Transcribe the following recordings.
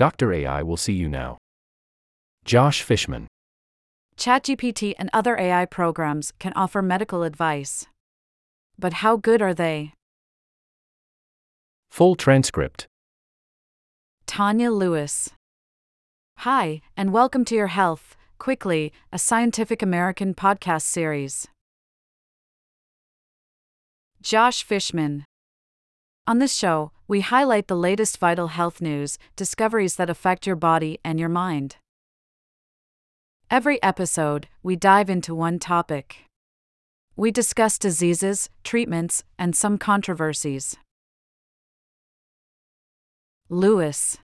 Dr. AI will see you now. Josh Fishman. ChatGPT and other AI programs can offer medical advice. But how good are they? Full transcript. Tanya Lewis. Hi, and welcome to Your Health, Quickly, a Scientific American podcast series. Josh Fishman. On this show, we highlight the latest vital health news, discoveries that affect your body and your mind. Every episode, we dive into one topic. We discuss diseases, treatments, and some controversies. Lewis.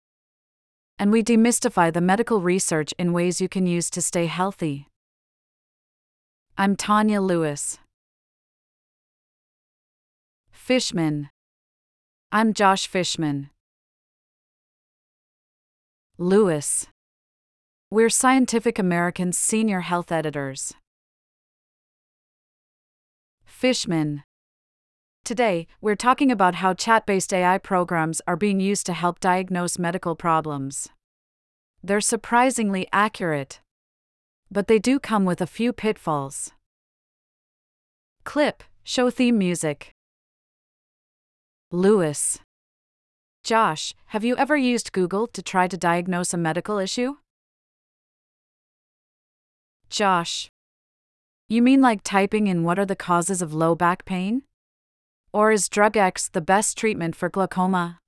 And we demystify the medical research in ways you can use to stay healthy. I'm Tanya Lewis. Fishman. I'm Josh Fishman. Lewis. We're Scientific American's senior health editors. Fishman. Today, we're talking about how chat based AI programs are being used to help diagnose medical problems. They're surprisingly accurate. But they do come with a few pitfalls. Clip Show theme music. Lewis. Josh, have you ever used Google to try to diagnose a medical issue? Josh. You mean like typing in what are the causes of low back pain? Or is drug X the best treatment for glaucoma?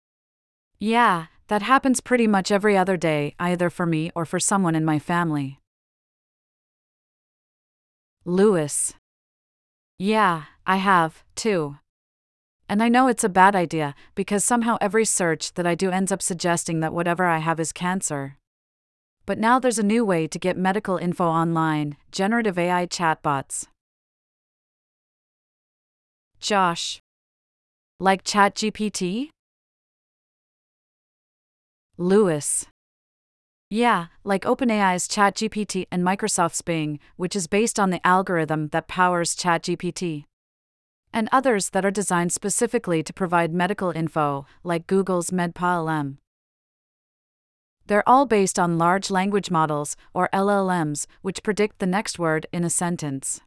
Yeah, that happens pretty much every other day, either for me or for someone in my family. Lewis. Yeah, I have, too. And I know it's a bad idea, because somehow every search that I do ends up suggesting that whatever I have is cancer. But now there's a new way to get medical info online generative AI chatbots. Josh. Like ChatGPT? Lewis. Yeah, like OpenAI's ChatGPT and Microsoft's Bing, which is based on the algorithm that powers ChatGPT and others that are designed specifically to provide medical info, like Google's Med-PaLM. They're all based on large language models, or LLMs, which predict the next word in a sentence.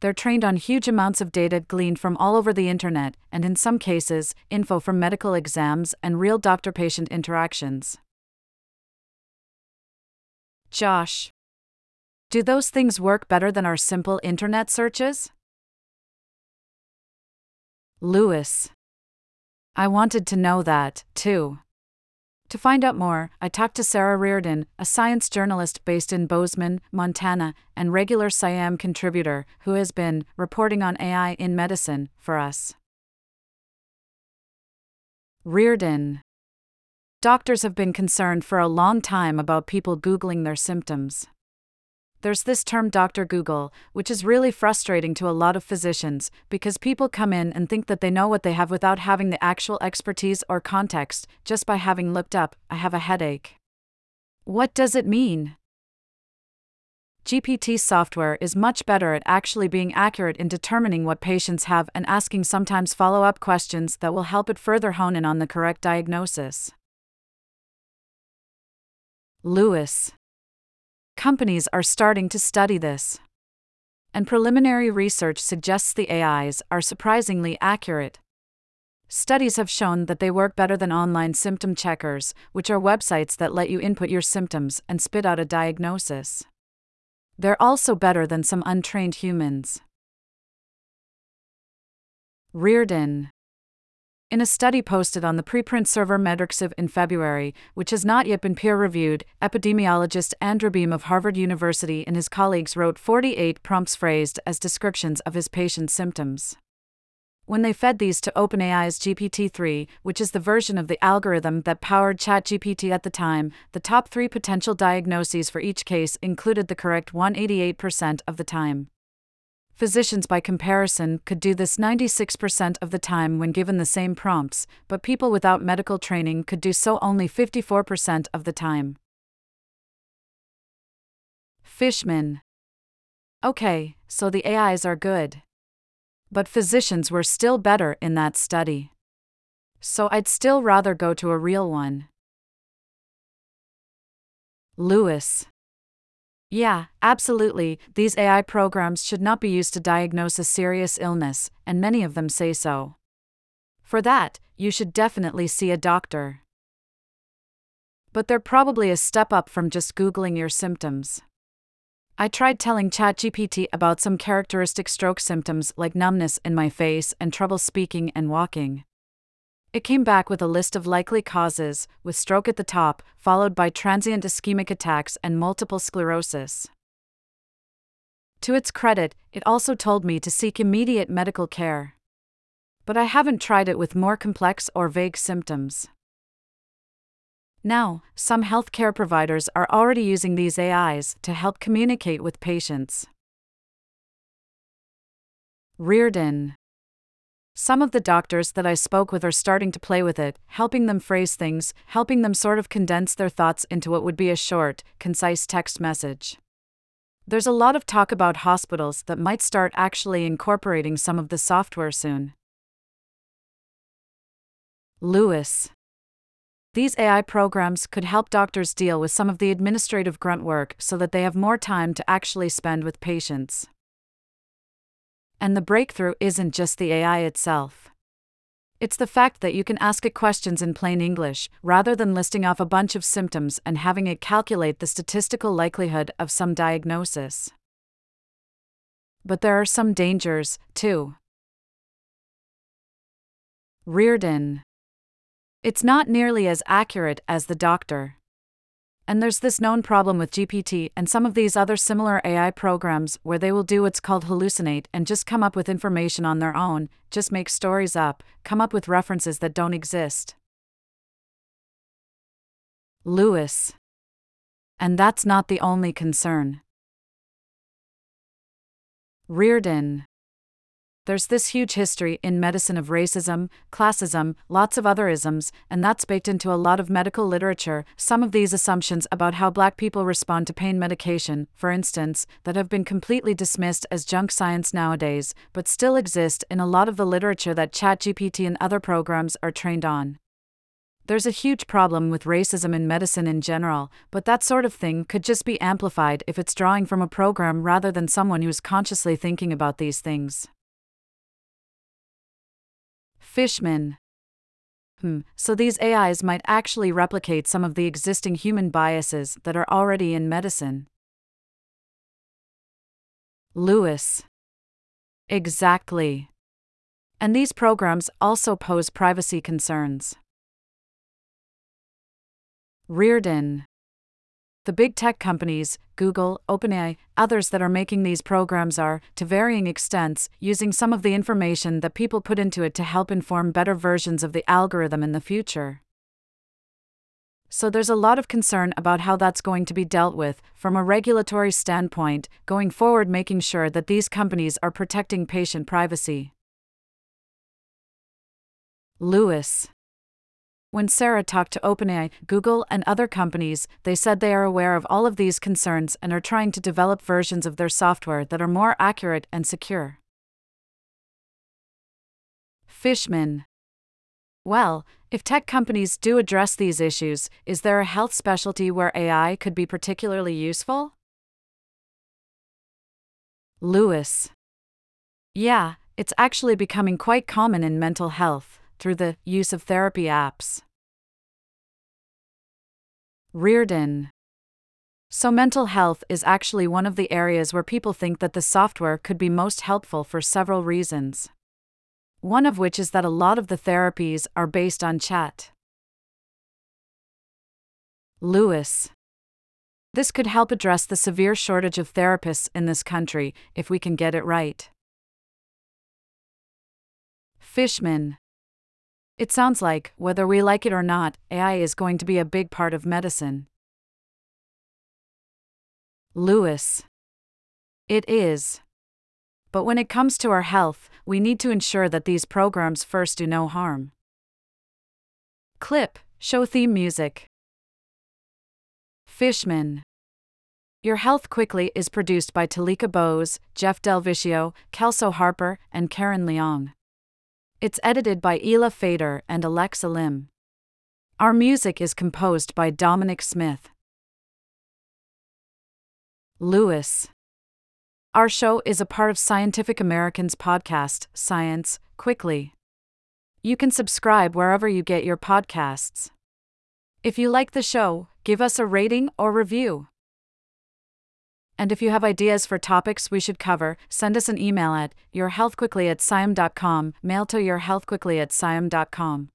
They're trained on huge amounts of data gleaned from all over the internet, and in some cases, info from medical exams and real doctor patient interactions. Josh. Do those things work better than our simple internet searches? Lewis. I wanted to know that, too. To find out more, I talked to Sara Reardon, a science journalist based in Bozeman, Montana, and regular SciAm contributor who has been reporting on AI in medicine for us. Reardon. Doctors have been concerned for a long time about people Googling their symptoms there's this term Dr. Google, which is really frustrating to a lot of physicians because people come in and think that they know what they have without having the actual expertise or context, just by having looked up, I have a headache. What does it mean? GPT software is much better at actually being accurate in determining what patients have and asking sometimes follow up questions that will help it further hone in on the correct diagnosis. Lewis Companies are starting to study this. And preliminary research suggests the AIs are surprisingly accurate. Studies have shown that they work better than online symptom checkers, which are websites that let you input your symptoms and spit out a diagnosis. They're also better than some untrained humans. Reardon in a study posted on the preprint server MedRxiv in February, which has not yet been peer reviewed, epidemiologist Andrew Beam of Harvard University and his colleagues wrote 48 prompts phrased as descriptions of his patient's symptoms. When they fed these to OpenAI's GPT 3, which is the version of the algorithm that powered ChatGPT at the time, the top three potential diagnoses for each case included the correct 188% of the time. Physicians, by comparison, could do this 96% of the time when given the same prompts, but people without medical training could do so only 54% of the time. Fishman. Okay, so the AIs are good. But physicians were still better in that study. So I'd still rather go to a real one. Lewis. Yeah, absolutely, these AI programs should not be used to diagnose a serious illness, and many of them say so. For that, you should definitely see a doctor. But they're probably a step up from just Googling your symptoms. I tried telling ChatGPT about some characteristic stroke symptoms like numbness in my face and trouble speaking and walking. It came back with a list of likely causes, with stroke at the top, followed by transient ischemic attacks and multiple sclerosis. To its credit, it also told me to seek immediate medical care. But I haven't tried it with more complex or vague symptoms. Now, some healthcare providers are already using these AIs to help communicate with patients. Reardon. Some of the doctors that I spoke with are starting to play with it, helping them phrase things, helping them sort of condense their thoughts into what would be a short, concise text message. There's a lot of talk about hospitals that might start actually incorporating some of the software soon. Lewis. These AI programs could help doctors deal with some of the administrative grunt work so that they have more time to actually spend with patients. And the breakthrough isn't just the AI itself. It's the fact that you can ask it questions in plain English, rather than listing off a bunch of symptoms and having it calculate the statistical likelihood of some diagnosis. But there are some dangers, too. Reardon it's not nearly as accurate as the doctor. And there's this known problem with GPT and some of these other similar AI programs where they will do what's called hallucinate and just come up with information on their own, just make stories up, come up with references that don't exist. Lewis. And that's not the only concern. Reardon. There's this huge history in medicine of racism, classism, lots of other isms, and that's baked into a lot of medical literature. Some of these assumptions about how black people respond to pain medication, for instance, that have been completely dismissed as junk science nowadays, but still exist in a lot of the literature that ChatGPT and other programs are trained on. There's a huge problem with racism in medicine in general, but that sort of thing could just be amplified if it's drawing from a program rather than someone who's consciously thinking about these things. Fishman. Hmm, so these AIs might actually replicate some of the existing human biases that are already in medicine. Lewis. Exactly. And these programs also pose privacy concerns. Reardon the big tech companies, Google, OpenAI, others that are making these programs are, to varying extents, using some of the information that people put into it to help inform better versions of the algorithm in the future. So there's a lot of concern about how that's going to be dealt with, from a regulatory standpoint, going forward, making sure that these companies are protecting patient privacy. Lewis when Sara talked to OpenAI, Google, and other companies, they said they are aware of all of these concerns and are trying to develop versions of their software that are more accurate and secure. Fishman. Well, if tech companies do address these issues, is there a health specialty where AI could be particularly useful? Lewis. Yeah, it's actually becoming quite common in mental health through the use of therapy apps. Reardon. So, mental health is actually one of the areas where people think that the software could be most helpful for several reasons. One of which is that a lot of the therapies are based on chat. Lewis. This could help address the severe shortage of therapists in this country if we can get it right. Fishman. It sounds like, whether we like it or not, AI is going to be a big part of medicine. Lewis. It is. But when it comes to our health, we need to ensure that these programs first do no harm. Clip Show theme music. Fishman. Your Health Quickly is produced by Tulika Bose, Jeff DelViscio, Kelso Harper, and Carin Leong. It's edited by Elah Feder and Alexa Lim. Our music is composed by Dominic Smith. Lewis. Our show is a part of Scientific American's podcast, Science Quickly. You can subscribe wherever you get your podcasts. If you like the show, give us a rating or review. And if you have ideas for topics we should cover, send us an email at yourhealthquickly at sciam.com, mail to yourhealthquickly at sciam.com.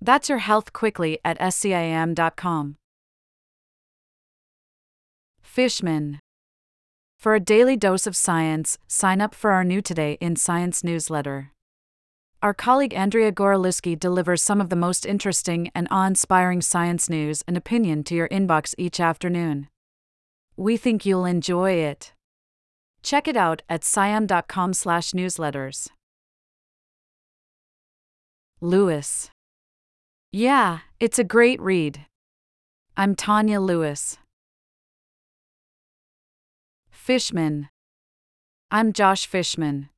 That's your health quickly at sciam.com. Fishman. For a daily dose of science, sign up for our New Today in Science newsletter. Our colleague Andrea Gawrylewski delivers some of the most interesting and awe inspiring science news and opinion to your inbox each afternoon. We think you'll enjoy it. Check it out at sciam.com slash newsletters. Lewis. Yeah, it's a great read. I'm Tanya Lewis. Fishman. I'm Josh Fishman.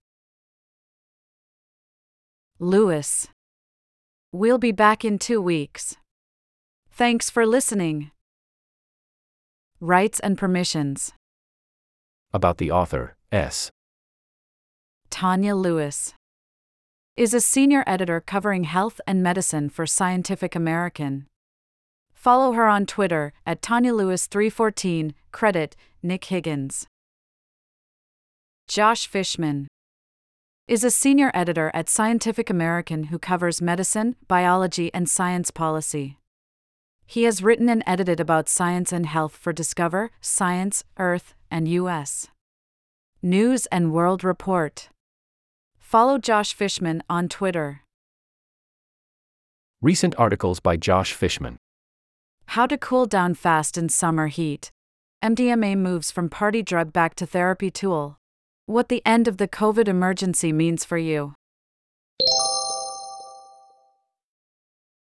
Lewis. We'll be back in two weeks. Thanks for listening. Rights and permissions. About the author, S. Tanya Lewis is a senior editor covering health and medicine for Scientific American. Follow her on Twitter at Tanya Lewis 314, credit Nick Higgins. Josh Fishman is a senior editor at Scientific American who covers medicine, biology, and science policy. He has written and edited about science and health for Discover, Science, Earth, and U.S. News and World Report. Follow Josh Fishman on Twitter. Recent articles by Josh Fishman. How to cool down fast in summer heat. MDMA moves from party drug back to therapy tool. What the end of the COVID emergency means for you.